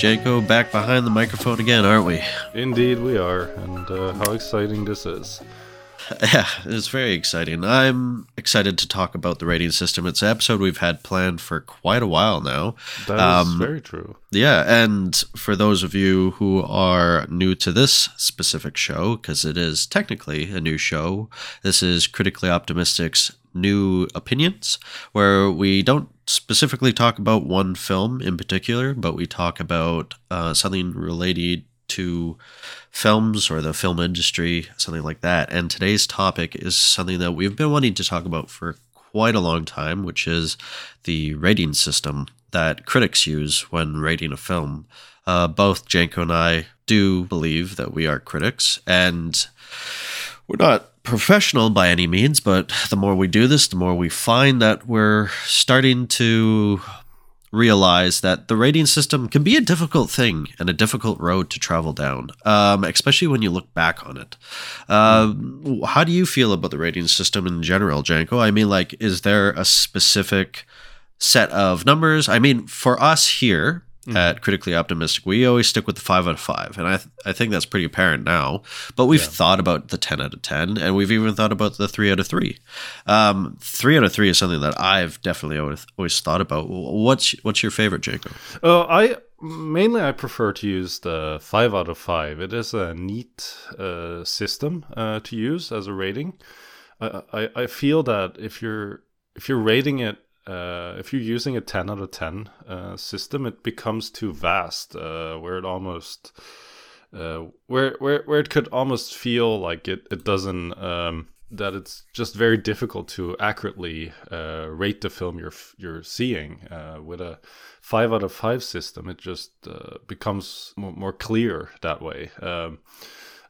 Janko, back behind the microphone again, aren't we? Indeed, we are, and uh, how exciting this is. Yeah, it's very exciting. I'm excited to talk about the rating system. It's an episode we've had planned for quite a while now. That is Um, very true. Yeah, and for those of you who are new to this specific show, because it is technically a new show, this is Critically Optimistic's new opinions, where we don't specifically talk about one film in particular, but we talk about uh, something related to films or the film industry, something like that. And today's topic is something that we've been wanting to talk about for quite a long time, which is the rating system that critics use when rating a film. Uh, both Janko and I do believe that we are critics, and we're not professional by any means, but the more we do this, the more we find that we're starting to realize that the rating system can be a difficult thing and a difficult road to travel down, um, especially when you look back on it. Uh, how do you feel about the rating system in general, Janko? I mean, like, is there a specific set of numbers? I mean, for us here at Critically Optimistic, we always stick with the five out of five, and I th- I think that's pretty apparent now. But we've Yeah. thought about the ten out of ten, and we've even thought about the three out of three. Um, three out of three is something that I've definitely always, always thought about. What's what's your favorite, Jacob? Oh, I mainly I prefer to use the five out of five. It is a neat uh, system uh, to use as a rating. I, I I feel that if you're if you're rating it. Uh, if you're using a 10 out of 10 uh, system, it becomes too vast, uh, where it almost, uh, where where where it could almost feel like it it doesn't um, that it's just very difficult to accurately uh, rate the film you're you're seeing. Uh, with a five out of five system, it just becomes more, more clear that way. Um,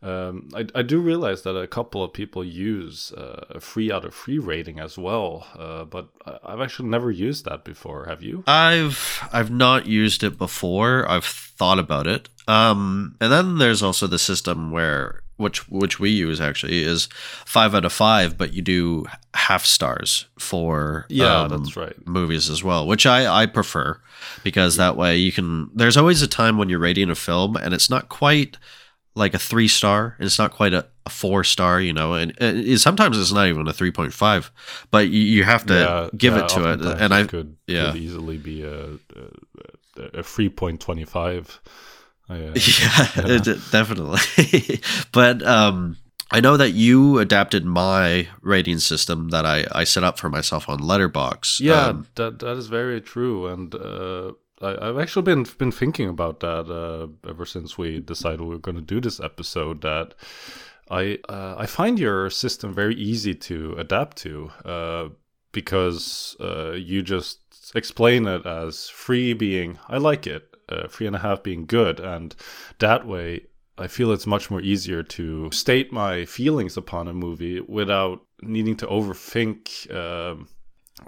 um, I, I do realize that a couple of people use uh, a free out of free rating as well, uh, but I've actually never used that before. Have you? I've I've not used it before. I've thought about it. Um, and then there's also the system where which which we use actually is five out of five, but you do half stars for Yeah, um, that's right. movies as well, which I I prefer because that way you can. There's always a time when you're rating a film and it's not quite like a three star. And it's not quite a, a four star you know and, and it- sometimes it's not even a 3.5 but you, you have to give yeah, it to it. and i could, yeah. could easily be a a, a three point twenty five. Uh, yeah, it- definitely. But um i know that you adapted my rating system that i i set up for myself on Letterboxd Yeah, um, that that is very true, and uh, I, I've actually been been thinking about that uh, ever since we decided we were going to do this episode. That I uh, I find your system very easy to adapt to uh, because uh, you just explain it as free being I like it, uh, three and a half being good, and that way. I feel it's much more easier to state my feelings upon a movie without needing to overthink um,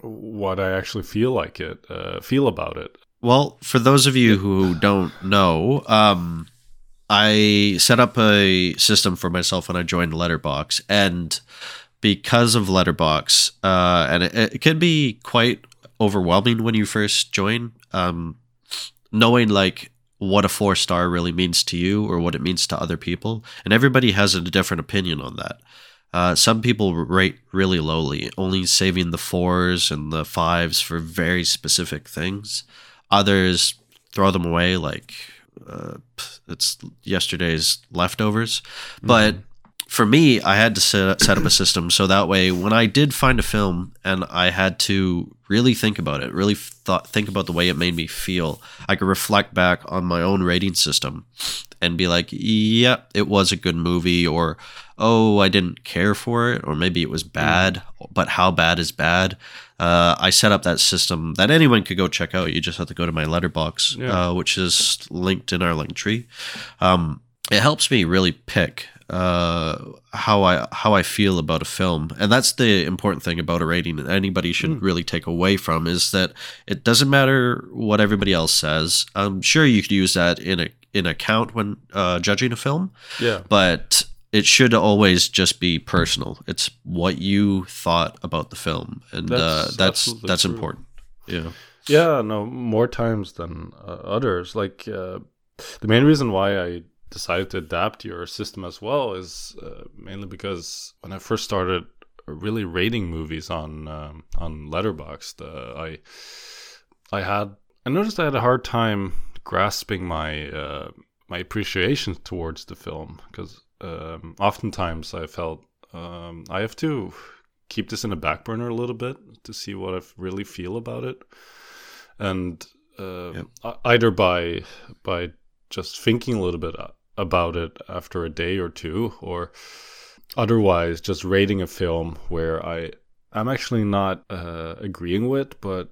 what I actually feel like it, uh, feel about it. Well, for those of you who don't know, um, I set up a system for myself when I joined Letterboxd, and because of Letterboxd, uh, and it, it can be quite overwhelming when you first join, um, knowing like what a four star really means to you or what it means to other people, and everybody has a different opinion on that. Uh, some people rate really lowly, only saving the fours and the fives for very specific things. Others throw them away like uh, it's yesterday's leftovers. But for me, I had to set, set up a system so that way when I did find a film and I had to really think about it, really thought think about the way it made me feel, I could reflect back on my own rating system and be like, yeah, it was a good movie, or oh, I didn't care for it, or maybe it was bad, but how bad is bad? Uh, I set up that system that anyone could go check out. You just have to go to my Letterboxd, Yeah. uh, which is linked in our link tree. Um, it helps me really pick uh, how I how I feel about a film, and that's the important thing about a rating. that Anybody should really take away from is that it doesn't matter what everybody else says. I'm sure you could use that in a in account when uh, judging a film, Yeah. but it should always just be personal. It's what you thought about the film, and That's uh, that's that's true. important. Yeah. Yeah, no, more times than uh, others. Like uh, the main reason why I decided to adapt your system as well is uh, mainly because when I first started really rating movies on um, on Letterboxd, uh, I I had I noticed I had a hard time grasping my uh, my appreciation towards the film because um, oftentimes I felt um, I have to keep this in the back burner a little bit to see what I really feel about it, and uh, yep. either by by just thinking a little bit about it after a day or two, or otherwise just rating a film where I I'm actually not uh, agreeing with, but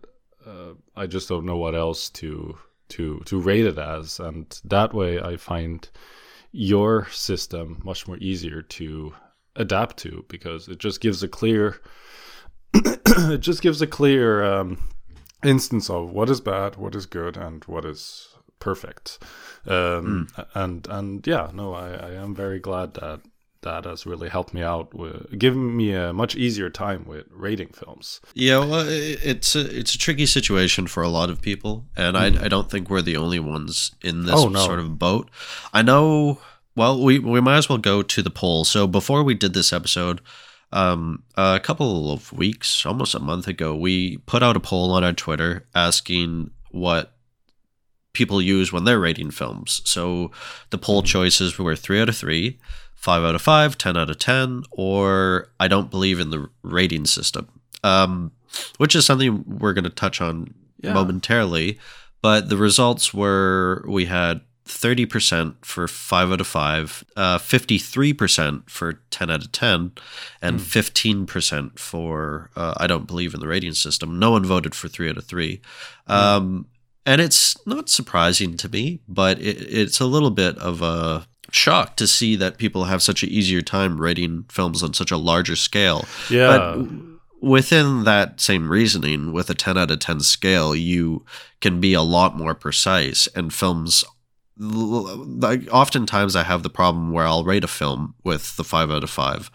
uh, I just don't know what else to to to rate it as, and that way I find your system much more easier to adapt to because it just gives a clear it just gives a clear um, instance of what is bad, what is good, and what is perfect. Um, mm. And and yeah, no, I, I am very glad that that has really helped me out with giving me a much easier time with rating films. Yeah, well, it's a it's a tricky situation for a lot of people, and mm. I hmm. I don't think we're the only ones in this oh, no. sort of boat. I know well, we we might as well go to the poll. So before we did this episode, um, a couple of weeks, almost a month ago, we put out a poll on our Twitter asking what people use when they're rating films. So the poll choices were three out of three, five out of five, ten out of ten, or I don't believe in the rating system. Um, which is something we're going to touch on yeah. momentarily. But the results were we had 30% for 5 out of 5, uh, 53% for 10 out of 10, and mm. 15% for uh, I don't believe in the rating system. No one voted for 3 out of 3. Mm. Um, and it's not surprising to me, but it, it's a little bit of a shock to see that people have such an easier time rating films on such a larger scale. Yeah. But within that same reasoning, with a 10 out of 10 scale, you can be a lot more precise, and films like oftentimes I have the problem where I'll rate a film with the five out of five,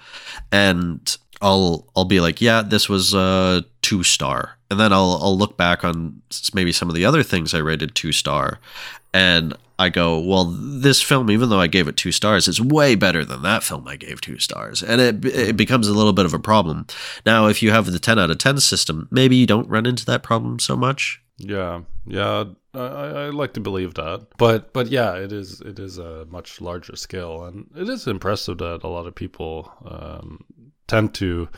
and I'll I'll be like, yeah, this was a two star, and then I'll I'll look back on maybe some of the other things I rated two star, and I go, well, this film, even though I gave it two stars, is way better than that film I gave two stars, and it it becomes a little bit of a problem. Now, if you have the ten out of ten system, maybe you don't run into that problem so much. Yeah, yeah, I, I like to believe that, but but yeah, it is it is a much larger scale, and it is impressive that a lot of people um, tend to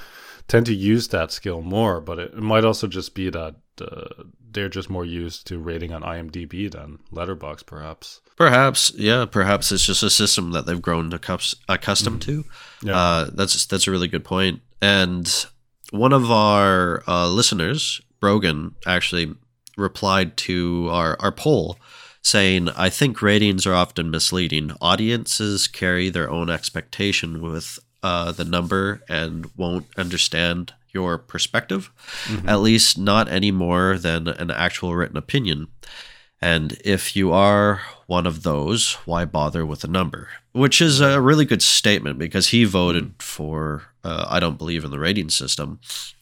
tend to use that skill more. But it, it might also just be that uh, they're just more used to rating on IMDb than Letterboxd, perhaps. Perhaps, yeah. Perhaps it's just a system that they've grown accustomed mm. to. Yeah. Uh, that's that's a really good point. And one of our uh, listeners, Brogan, actually replied to our, our poll saying, I think ratings are often misleading. Audiences carry their own expectation with uh, the number and won't understand your perspective, mm-hmm. at least not any more than an actual written opinion. And if you are one of those, why bother with a number? Which is a really good statement because he voted for uh, I don't believe in the rating system.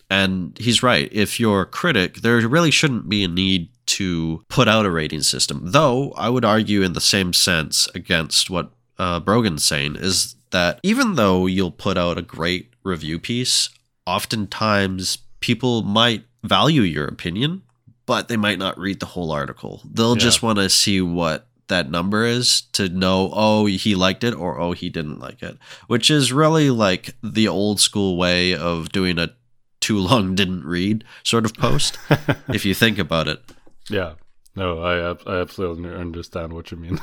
And he's right. If you're a critic, there really shouldn't be a need to put out a rating system. Though I would argue, in the same sense, against what uh, Brogan's saying, is that even though you'll put out a great review piece, oftentimes people might value your opinion, but they might not read the whole article. They'll yeah. just want to see what that number is to know oh he liked it or oh he didn't like it which is really like the old school way of doing a too long didn't read sort of post if you think about it yeah no i i absolutely understand what you mean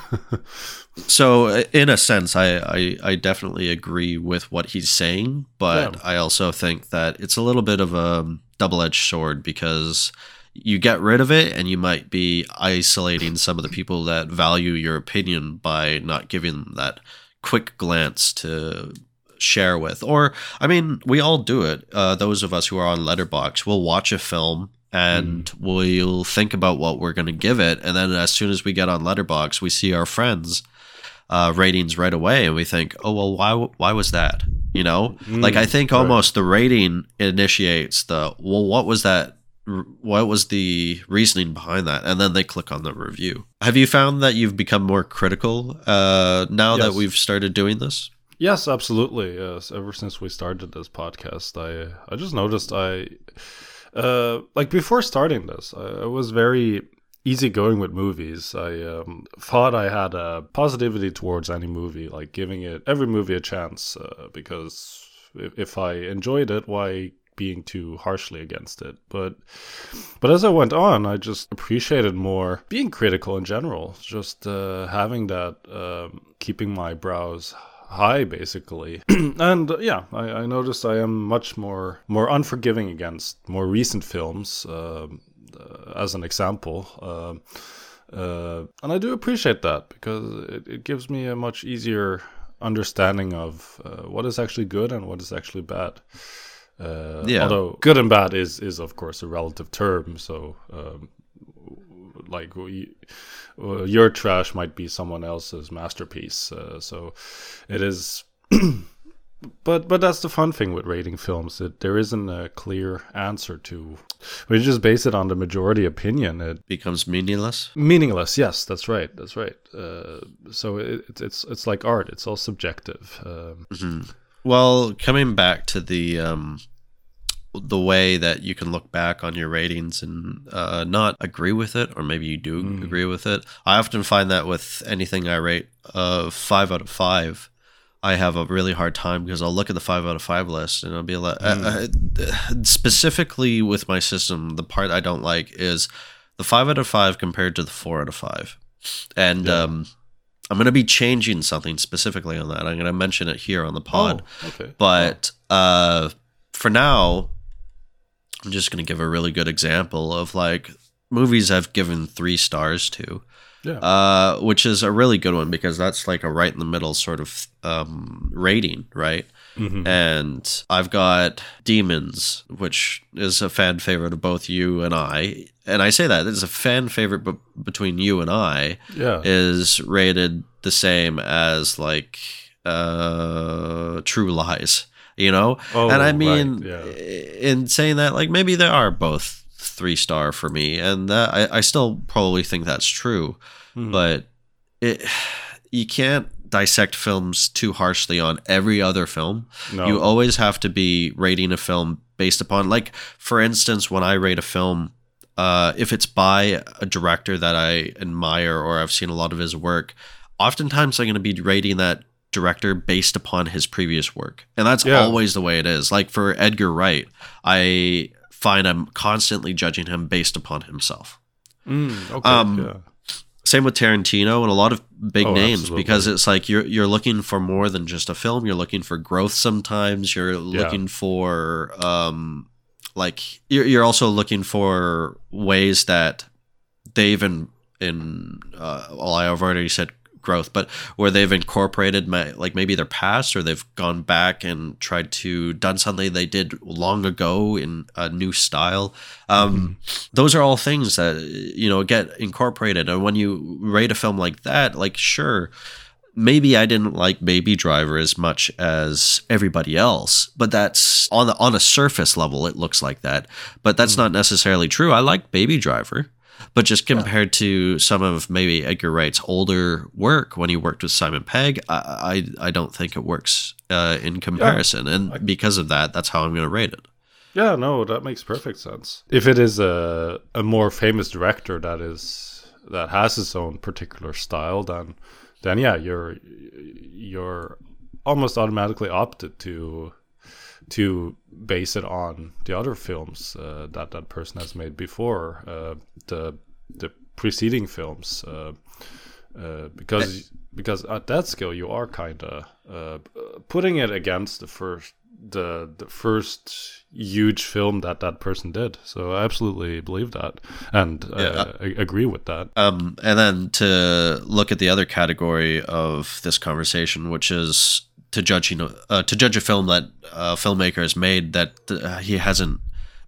so in a sense I, I i definitely agree with what he's saying but yeah. i also think that it's a little bit of a double-edged sword because you get rid of it and you might be isolating some of the people that value your opinion by not giving that quick glance to share with. Or, I mean, we all do it. Uh, those of us who are on Letterboxd will watch a film and mm. we'll think about what we're going to give it. And then as soon as we get on Letterboxd we see our friends' uh, ratings right away, and we think, oh well, why why was that? You know, mm, like I think almost the rating initiates the well, what was that what was the reasoning behind that and then they click on the review have you found that you've become more critical uh, now yes. that we've started doing this yes absolutely yes ever since we started this podcast i i just noticed i uh, like before starting this I, I was very easygoing with movies i um, thought i had a positivity towards any movie like giving it every movie a chance uh, because if, if i enjoyed it why being too harshly against it. But but as I went on, I just appreciated more being critical in general, just uh, having that, um, keeping my brows high basically and uh, yeah I, I, noticed i am much more more unforgiving against more recent films uh, uh, as an example um, uh, and i do appreciate that because it, it, gives me a much easier understanding of uh, what is actually good and what is actually bad uh, yeah. Although good and bad is is of course a relative term. So um, like we, uh, your trash might be someone else's masterpiece. Uh, so it is. but but that's the fun thing with rating films. That there isn't a clear answer to. we just base it on the majority opinion, it becomes meaningless. Meaningless. Yes, that's right. That's right. Uh, so it, it's it's like art. It's all subjective. Um, mm-hmm. Well, coming back to the um, the way that you can look back on your ratings and uh, not agree with it, or maybe you do mm. agree with it. I often find that with anything I rate uh, five out of five, I have a really hard time because I'll look at the five out of five list and I'll be like, mm. uh, specifically with my system, the part I don't like is the five out of five compared to the four out of five, and yeah. um, I'm going to be changing something specifically on that. I'm going to mention it here on the pod. Oh, okay. But uh, for now, I'm just going to give a really good example of like movies I've given three stars to. Yeah. Uh, which is a really good one because that's like a right in the middle sort of um, rating, right? Mm-hmm. And I've got Demons, which is a fan favorite of both you and I. And I say that it's a fan favorite b- between you and I. Yeah. Is rated the same as like uh, True Lies you know? Oh, and I mean, right, yeah. in saying that, like maybe they are both three star for me, and that, I, I still probably think that's true, mm-hmm. but it you can't dissect films too harshly on every other film. No. You always have to be rating a film based upon, like, for instance, when I rate a film, uh, if it's by a director that I admire or I've seen a lot of his work, oftentimes I'm going to be rating that director based upon his previous work. And that's yeah. always the way it is. Like for Edgar Wright, I find I'm constantly judging him based upon himself. Mm, okay, um, yeah. Same with Tarantino and a lot of big oh, names absolutely. because it's like you're you're looking for more than just a film. You're looking for growth. Sometimes you're looking yeah. for um, like you're you're also looking for ways that they've in in uh, well I've already said growth, but where they've incorporated my, like maybe their past or they've gone back and tried to done something they did long ago in a new style. Um, mm-hmm. Those are all things that you know get incorporated. And when you rate a film like that, like sure. Maybe I didn't like Baby Driver as much as everybody else, but that's on the, on a surface level. It looks like that, but that's mm-hmm. not necessarily true. I like Baby Driver. But just compared yeah. to some of maybe Edgar Wright's older work when he worked with Simon Pegg, I I, I don't think it works uh, in comparison, yeah. and because of that, that's how I'm going to rate it. Yeah, no, that makes perfect sense. If it is a a more famous director that is that has his own particular style, then then yeah, you're you're almost automatically opted to to base it on the other films uh, that that person has made before uh, the the preceding films uh, uh because because at that scale you are kind of uh, putting it against the first the the first huge film that that person did so i absolutely believe that and yeah. I agree with that um and then to look at the other category of this conversation which is to judge you know uh, to judge a film that a filmmaker has made that uh, he hasn't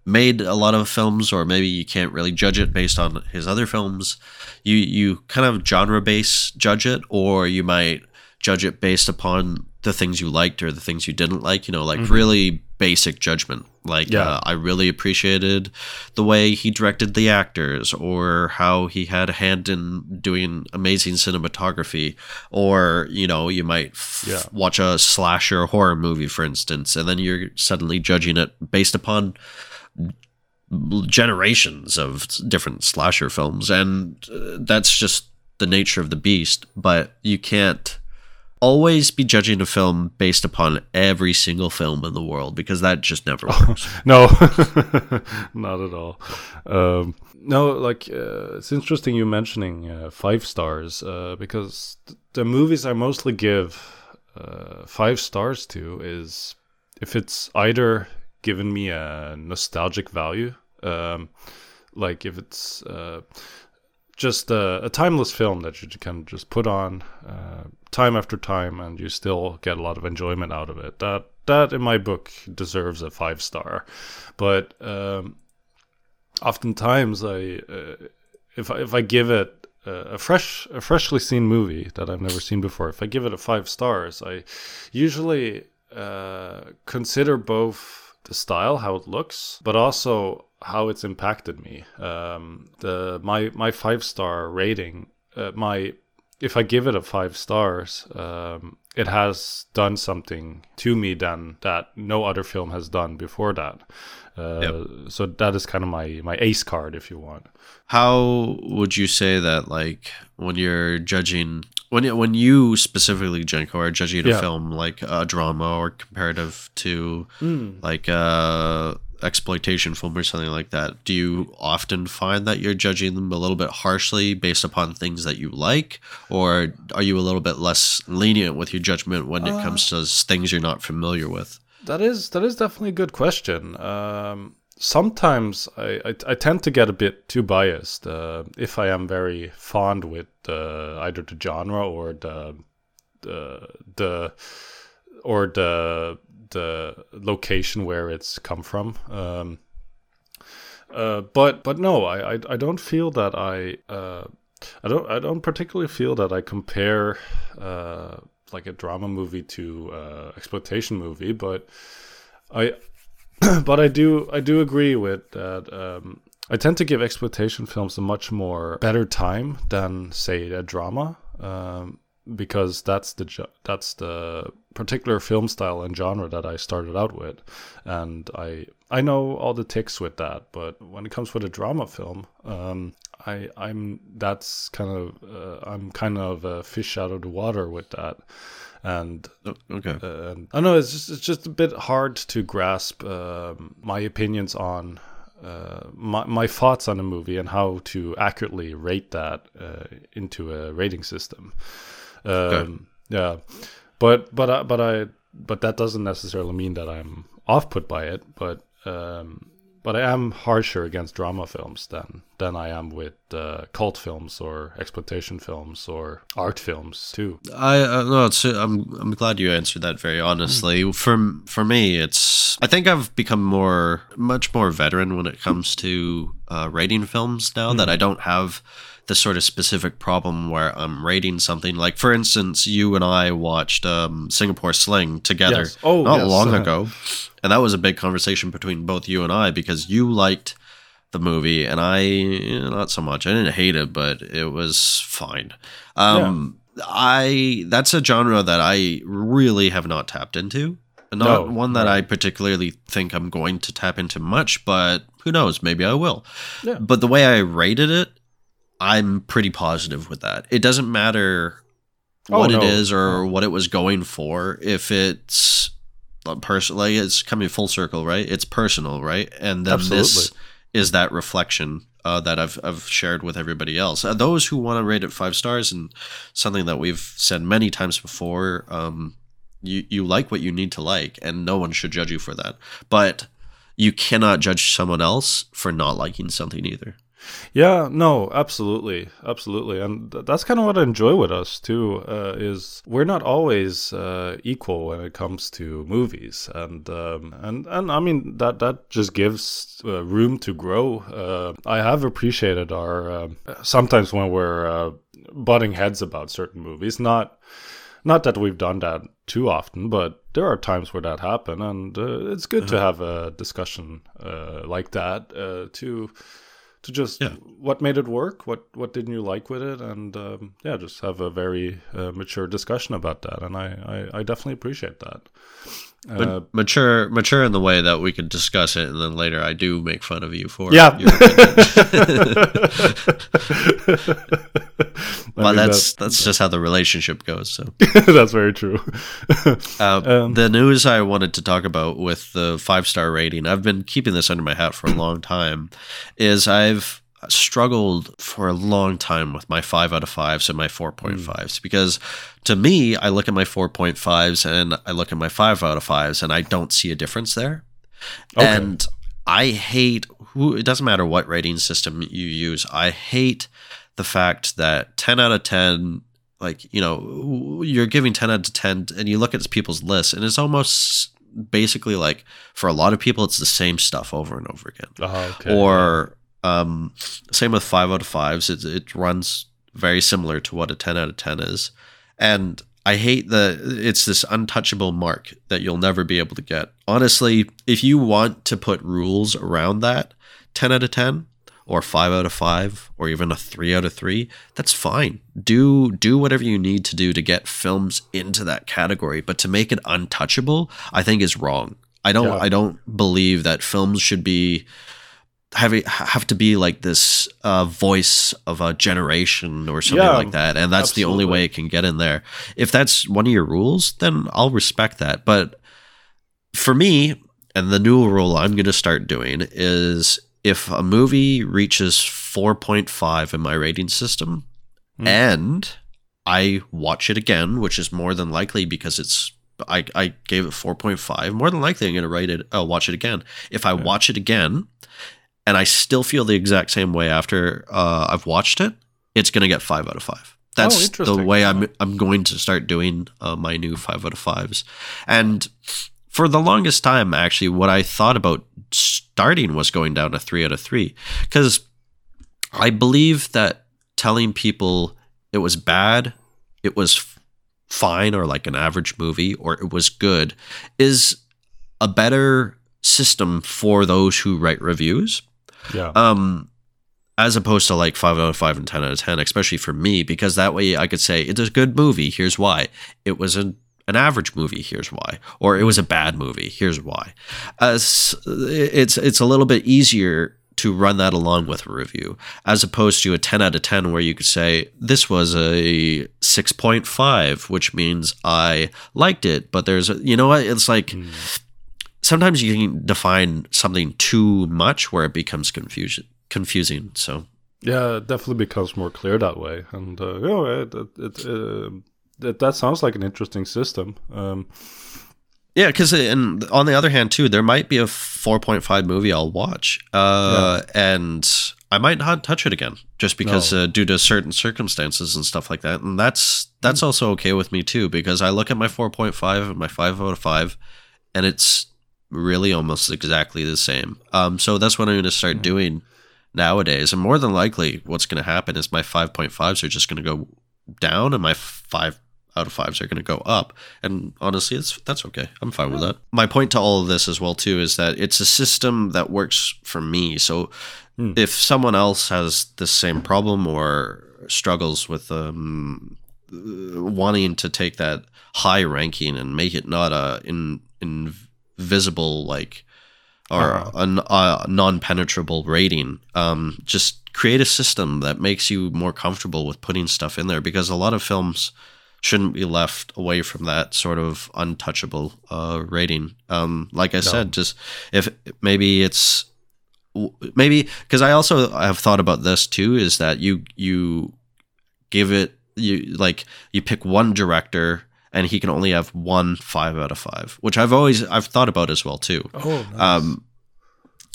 made a lot of films or maybe you can't really judge it based on his other films you you kind of genre base judge it or you might judge it based upon the things you liked or the things you didn't like you know like mm-hmm. really basic judgment. Like Yeah. uh, I really appreciated the way he directed the actors, or how he had a hand in doing amazing cinematography, or you know you might f- Yeah. watch a slasher horror movie, for instance, and then you're suddenly judging it based upon generations of different slasher films and uh, that's just the nature of the beast but you can't always be judging a film based upon every single film in the world because that just never works No, not at all. Um, no, like uh, it's interesting you mentioning uh, five stars uh, because th- the movies I mostly give uh, five stars to is if it's either given me a nostalgic value, um, like if it's uh, just a, a timeless film that you can just put on uh, time after time and you still get a lot of enjoyment out of it. That that in my book deserves a five star, but um, oftentimes I uh, if I, if I give it a fresh a freshly seen movie that I've never seen before, if I give it a five stars, I usually uh, consider both the style, how it looks, but also how it's impacted me. Um, the my my five star rating, uh, my if I give it a five stars, um, it has done something to me than that no other film has done before that. Uh, Yep. So that is kind of my my ace card, if you want. how would you say that like when you're judging when you, when you specifically Jenko are judging a Yeah. film like a drama or comparative to like a exploitation film or something like that do you often find that you're judging them a little bit harshly based upon things that you like or are you a little bit less lenient with your judgment when it comes to things you're not familiar with That is that is definitely a good question. Um, sometimes I, I I tend to get a bit too biased uh, if I am very fond with uh, either the genre or the the the or the the location where it's come from. Um, uh, but but no, I, I I don't feel that I uh, I don't I don't particularly feel that I compare uh, like a drama movie to uh, exploitation movie, but I but I do I do agree with that. Um, I tend to give exploitation films a much more better time than say a drama. Um, because that's the that's the particular film style and genre that I started out with, and I I know all the ticks with that. But when it comes with a drama film, um, I I'm that's kind of uh, I'm kind of a fish out of the water with that, and Oh, okay um, I know it's just it's just a bit hard to grasp um, my opinions on uh, my my thoughts on a movie and how to accurately rate that uh, into a rating system. Um, Yeah, but but I, but I but that doesn't necessarily mean that I'm off put by it. But um, but I am harsher against drama films than than I am with uh, cult films or exploitation films or art films too. I uh, no, it's, I'm I'm glad you answered that very honestly. For for me, it's I think I've become more much more veteran when it comes to uh, rating films now that I don't have the sort of specific problem where I'm rating something. Like for instance, you and I watched um, Singapore Sling together Yes. Oh, not yes. long ago, and that was a big conversation between both you and I because you liked the movie and I not so much. I didn't hate it, but it was fine. Um, I that's a genre that I really have not tapped into. Not No, one that I particularly think I'm going to tap into much, but who knows? Maybe I will. Yeah. But the way I rated it, I'm pretty positive with that. It doesn't matter Oh, what it no. is or what it was going for. If it's personally, it's coming full circle, right? It's personal, right? And then this is that reflection uh, that I've I've shared with everybody else. Uh, those who want to rate it five stars and something that we've said many times before. Um, you you like what you need to like, and no one should judge you for that. But you cannot judge someone else for not liking something either. Yeah, no, absolutely, absolutely, and th- that's kind of what I enjoy with us too. Uh, is we're not always uh, equal when it comes to movies, and um, and and I mean that that just gives uh, room to grow. Uh, I have appreciated our um sometimes when we're uh, butting heads about certain movies, not Not that we've done that too often, but there are times where that happen, and uh, it's good to have a discussion uh, like that uh, to to just Yeah. what made it work, what what didn't you like with it, and um, yeah, just have a very uh, mature discussion about that, and I I, I definitely appreciate that. But Uh, mature, mature in the way that we could discuss it, and then later I do make fun of you for Yeah. your well, mean, that's that's just how the relationship goes. So. that's very true. Uh, Um, the news I wanted to talk about with the five star rating, I've been keeping this under my hat for a long time, is I've struggled for a long time with my five out of fives and my 4.5s hmm. because to me, I look at my 4.5s and I look at my five out of fives and I don't see a difference there. Okay. And I hate who, it doesn't matter what rating system you use, I hate the fact that 10 out of 10 like you know you're giving 10 out of 10 and you look at people's lists and it's almost basically like for a lot of people it's the same stuff over and over again Oh, okay. or um, same with 5 out of 5s it, it runs very similar to what a 10 out of 10 is. And i hate the it's this untouchable mark that you'll never be able to get. Honestly if you want to put rules around that 10 out of 10 or 5 out of 5 or even a 3 out of 3 that's fine. Do do whatever you need to do to get films into that category. But to make it untouchable i think is wrong. I don't Yeah. i don't believe that films should be have have to be like this uh, voice of a generation or something Yeah, like that, and that's the only way it can get in there. If that's one of your rules, then I'll respect that. But for me, and the new rule I'm going to start doing is if a movie reaches 4.5 in my rating system, Hmm. and I watch it again, which is more than likely because it's I, I gave it 4.5. More than likely, I'm going to write it. I'll watch it again. If I Yeah. watch it again, and I still feel the exact same way after uh, I've watched it, it's going to get five out of five. That's the Oh, interesting. way I'm I'm going to start doing uh, my new five out of fives. And for the longest time, actually, what I thought about starting was going down to three out of three because I believe that telling people it was bad, it was fine, or like an average movie, or it was good is a better system for those who write reviews yeah. um as opposed to like 5 out of 5 and 10 out of 10 especially for me because that way i could say it's a good movie here's why it was an, an average movie here's why or it was a bad movie here's why as it's it's a little bit easier to run that along with a review as opposed to a 10 out of 10 where you could say this was a 6.5 which means i liked it but there's a, you know what it's like Hmm. Sometimes you can define something too much where it becomes confusion confusing so Yeah, it definitely becomes more clear that way, and uh, you know, it, it, it, uh, that that sounds like an interesting system. Um, yeah because and on the other hand too there might be a 4.5 movie i'll watch uh and i might not touch it again just because No. uh, due to certain circumstances and stuff like that and that's that's also okay with me too because i look at my 4.5 and my 5 out of 5 and it's really almost exactly the same. Um so that's what i'm going to start doing nowadays. And more than likely what's going to happen is my 5.5s are just going to go down and my 5 out of 5s are going to go up. And honestly it's that's okay. I'm fine with that. My point to all of this as well too is that it's a system that works for me. So Hmm. if someone else has the same problem or struggles with um wanting to take that high ranking and make it not a in, in invisible like or Uh-huh. a, a non-penetrable rating um just create a system that makes you more comfortable with putting stuff in there because a lot of films shouldn't be left away from that sort of untouchable uh, rating. Um, like I said, just if maybe it's maybe because I also have thought about this too is that you you give it you like you pick one director and he can only have one five out of five, which I've always I've thought about as well too. oh, nice. Um,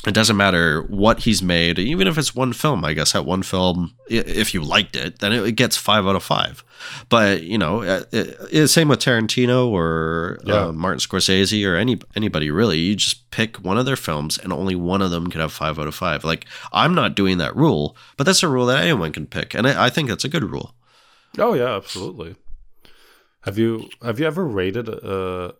it doesn't matter what he's made, even if it's one film. I guess that one film, if you liked it, then it gets five out of five. But you know, uh, it, same with Tarantino or Yeah. uh, Martin Scorsese or any anybody really. You just pick one of their films, and only one of them can have five out of five. Like I'm not doing that rule, but that's a rule that anyone can pick, and I, I think that's a good rule. oh yeah, absolutely. Have you have you ever rated a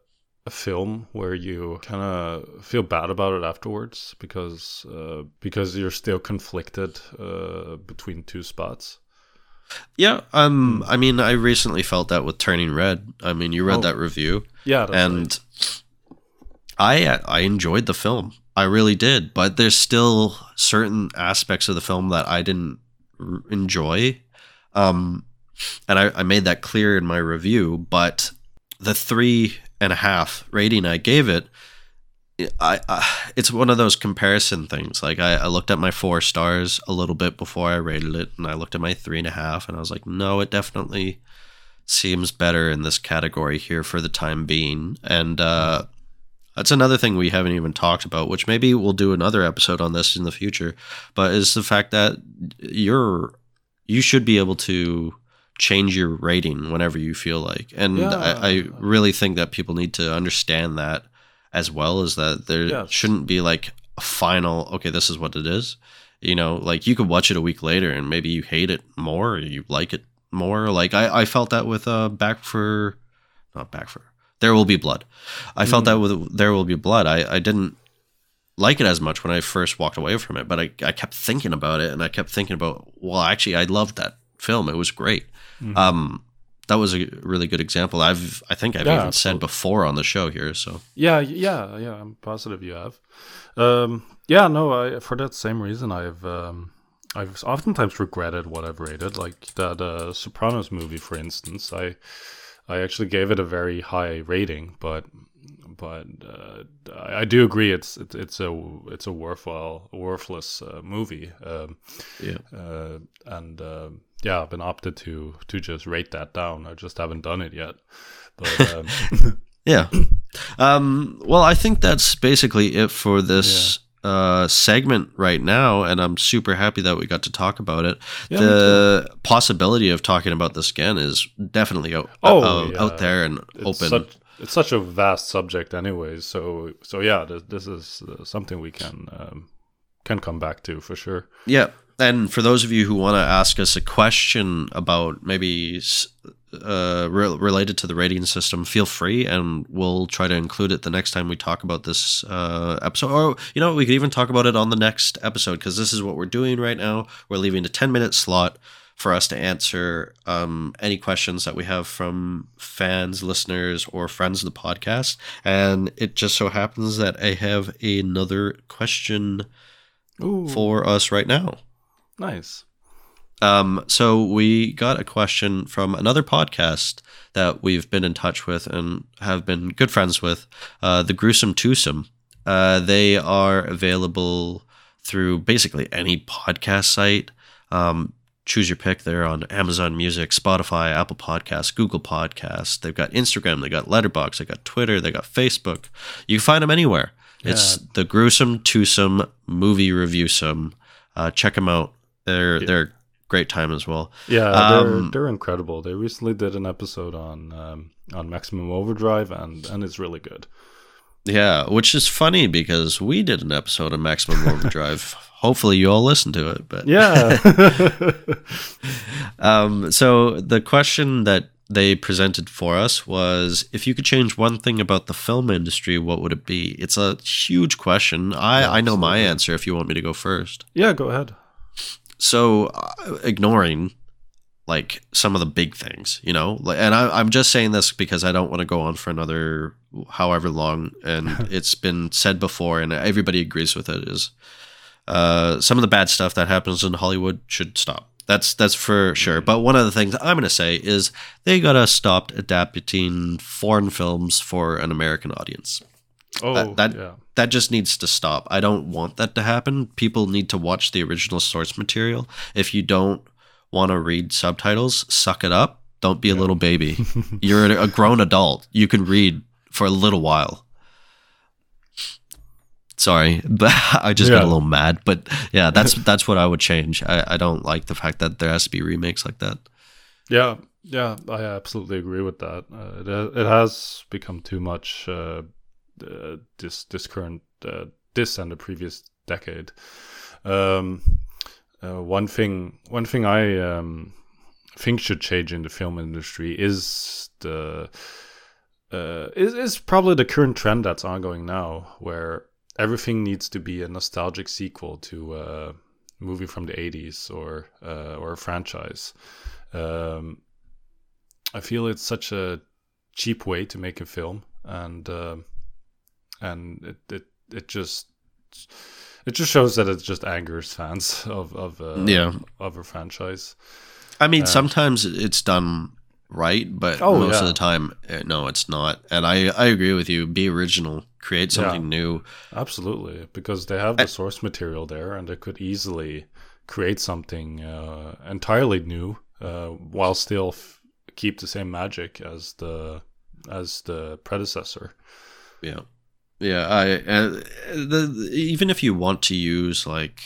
a film where you kind of feel bad about it afterwards because uh, because you're still conflicted uh, between two spots? Yeah, um, I mean, I recently felt that with Turning Red. I mean, you read Oh. that review, Yeah, and right. I I enjoyed the film. I really did, but there's still certain aspects of the film that I didn't r- enjoy. Um, and I, I made that clear in my review. But the three and a half rating I gave it, I, I it's one of those comparison things. Like I, I looked at my four stars a little bit before I rated it, and I looked at my three and a half, and I was like, no, it definitely seems better in this category here for the time being. And uh, that's another thing we haven't even talked about, which maybe we'll do another episode on this in the future. But is the fact that you're you should be able to change your rating whenever you feel like, and Yeah. I, I really think that people need to understand that as well. Is that there Yes. shouldn't be like a final. Okay, this is what it is. You know, like you could watch it a week later and maybe you hate it more, or you like it more. Like I, I felt that with uh, Back for, not Back for, There Will Be Blood. I felt Mm. that with There Will Be Blood. I, I didn't like it as much when I first walked away from it, but I, I kept thinking about it and I kept thinking about, well, actually, I loved that film. It was great. Mhm. Um, that was a really good example. I've, I think I've Yeah, even absolutely. said before on the show here. So Yeah, yeah, yeah. I'm positive you have. Um, yeah, no. I for that same reason, I've um, I've oftentimes regretted what I've rated, like that uh, Sopranos movie, for instance. I I actually gave it a very high rating, but but uh, I, do agree it's it's it's a it's a worthwhile worthless uh, movie. Um, yeah. uh, and uh, yeah, I've been opted to to just rate that down. I just haven't done it yet. But um, Yeah. Um, well, I think that's basically it for this uh, segment right now, and I'm super happy that we got to talk about it. Yeah, the possibility of talking about this again is definitely out, Oh, uh, yeah. out there and it's open. such it's such a vast subject, anyways. So so yeah, this, this is uh, something we can um, can come back to for sure. Yeah. And for those of you who want to ask us a question about maybe uh, re- related to the rating system, feel free, and we'll try to include it the next time we talk about this uh, episode. Or, you know, we could even talk about it on the next episode because this is what we're doing right now. We're leaving a 10 minute slot for us to answer um, any questions that we have from fans, listeners, or friends of the podcast. And it just so happens that I have another question Ooh, for us right now. Nice. Um, so we got a question from another podcast that we've been in touch with and have been good friends with, uh, the Gruesome Twosome. Uh, they are available through basically any podcast site. Um, choose your pick. They're on Amazon Music, Spotify, Apple Podcasts, Google Podcasts. They've got Instagram, they got Letterboxd, they got Twitter, they got Facebook. You can find them anywhere. It's the Gruesome Twosome Movie Review Some. Uh, check them out. They're they're great time as well. Yeah, Um, they're they're incredible. They recently did an episode on um, on Maximum Overdrive, and and it's really good. Yeah, which is funny because we did an episode of Maximum Overdrive. Hopefully, you all listened to it. But Yeah. um, so the question that they presented for us was if you could change one thing about the film industry, what would it be? It's a huge question. I, Yeah, I know my answer if you want me to go first. yeah, go ahead. So uh, ignoring like some of the big things, you know, like, and I, I'm just saying this because I don't want to go on for another however long, and it's been said before, and everybody agrees with it. Is uh, some of the bad stuff that happens in Hollywood should stop. That's that's for sure. But one of the things I'm going to say is they gotta stop adapting foreign films for an American audience Oh, That- that- yeah. that just needs to stop. I don't want that to happen. People need to watch the original source material. If you don't want to read subtitles, suck it up. Don't be a little baby. You're a grown adult. You can read for a little while. Sorry, but I just got a little mad. But yeah, that's that's what I would change. I, I don't like the fact that there has to be remakes like that. Yeah, yeah, I absolutely agree with that. Uh, it it has become too much uh, uh, this this current uh, this and the previous decade. Um, uh, one thing one thing I um, think should change in the film industry is the uh, is is probably the current trend that's ongoing now, where everything needs to be a nostalgic sequel to a movie from the '80s or uh, or a franchise. Um, I feel it's such a cheap way to make a film, and uh, and it, it it just it just shows that it just angers fans of of uh, Yeah. of a franchise. I mean, sometimes it's done right, but Oh, most of the time, eh, no, it's not. And I, I agree with you. Be original. Create something new. Absolutely, because they have the source material there, and they could easily create something uh, entirely new uh, while still f- keep the same magic as the as the predecessor. Yeah, yeah. I uh, the even if you want to use like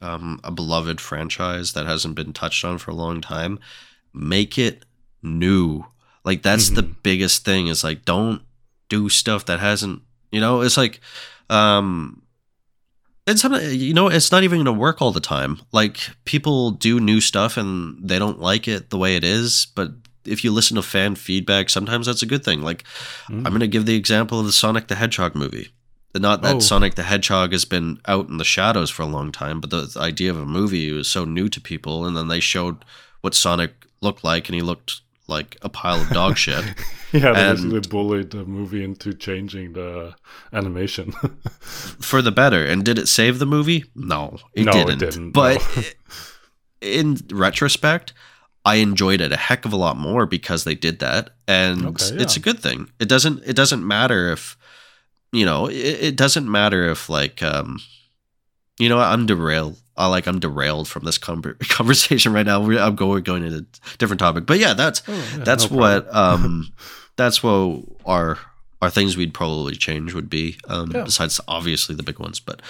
um, a beloved franchise that hasn't been touched on for a long time, make it new. Like that's the biggest thing. Is like don't do stuff that hasn't. You know, it's like, um, it's you know. It's not even going to work all the time. Like people do new stuff and they don't like it the way it is, but. If you listen to fan feedback, sometimes that's a good thing. Like, I'm mm. going to give the example of the Sonic the Hedgehog movie. Not that Oh. Sonic the Hedgehog has been out in the shadows for a long time, but the, idea of a movie was so new to people, and then they showed what Sonic looked like, and he looked like a pile of dog shit. Yeah, they basically bullied the movie into changing the animation. for the better. And did it save the movie? No, it No, didn't. didn't, But no. in retrospect, I enjoyed it a heck of a lot more because they did that, and Okay, it's a good thing. It doesn't. It doesn't matter if you know. It, it doesn't matter if like um, you know. I'm derailed. I like I'm derailed from this con- conversation right now. We're, I'm going going into a different topic, but yeah, that's Oh, yeah, that's no what um that's what our our things we'd probably change would be um Yeah. besides obviously the big ones but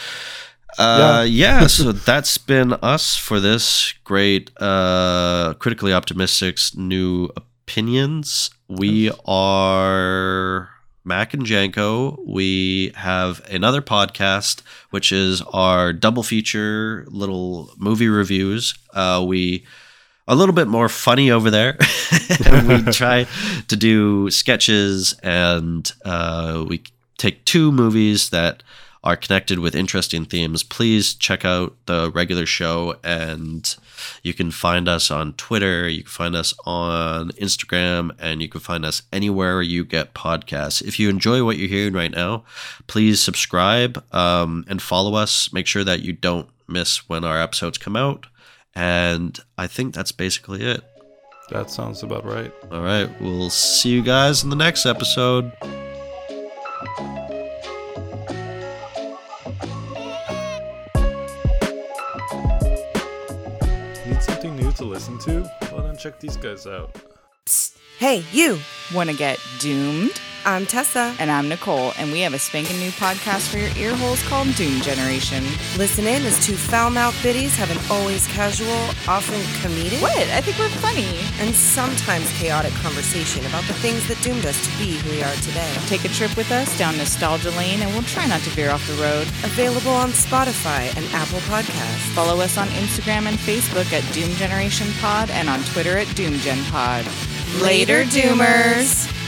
uh yeah, so that's been us for this great uh critically optimistics new opinions we are Mac and Janko. We have another podcast, which is our double feature little movie reviews. Uh, we a little bit more funny over there. and we try to do sketches and uh, we take two movies that are connected with interesting themes. Please check out the regular show and you can find us on Twitter, you can find us on Instagram, and you can find us anywhere you get podcasts. If you enjoy what you're hearing right now, please subscribe um, and follow us. Make sure that you don't miss when our episodes come out. And I think that's basically it. That sounds about right. All right. We'll see you guys in the next episode. Check these guys out. Hey, you! Want to get doomed? I'm Tessa. And I'm Nicole, and we have a spanking new podcast for your ear holes called Doom Generation. Listen in as two foul-mouthed biddies have an always casual, often comedic, What? I think we're funny. and sometimes chaotic conversation about the things that doomed us to be who we are today. Take a trip with us down nostalgia lane, and we'll try not to veer off the road. Available on Spotify and Apple Podcasts. Follow us on Instagram and Facebook at Doom Generation Pod and on Twitter at Doom Gen Pod. Later, Doomers!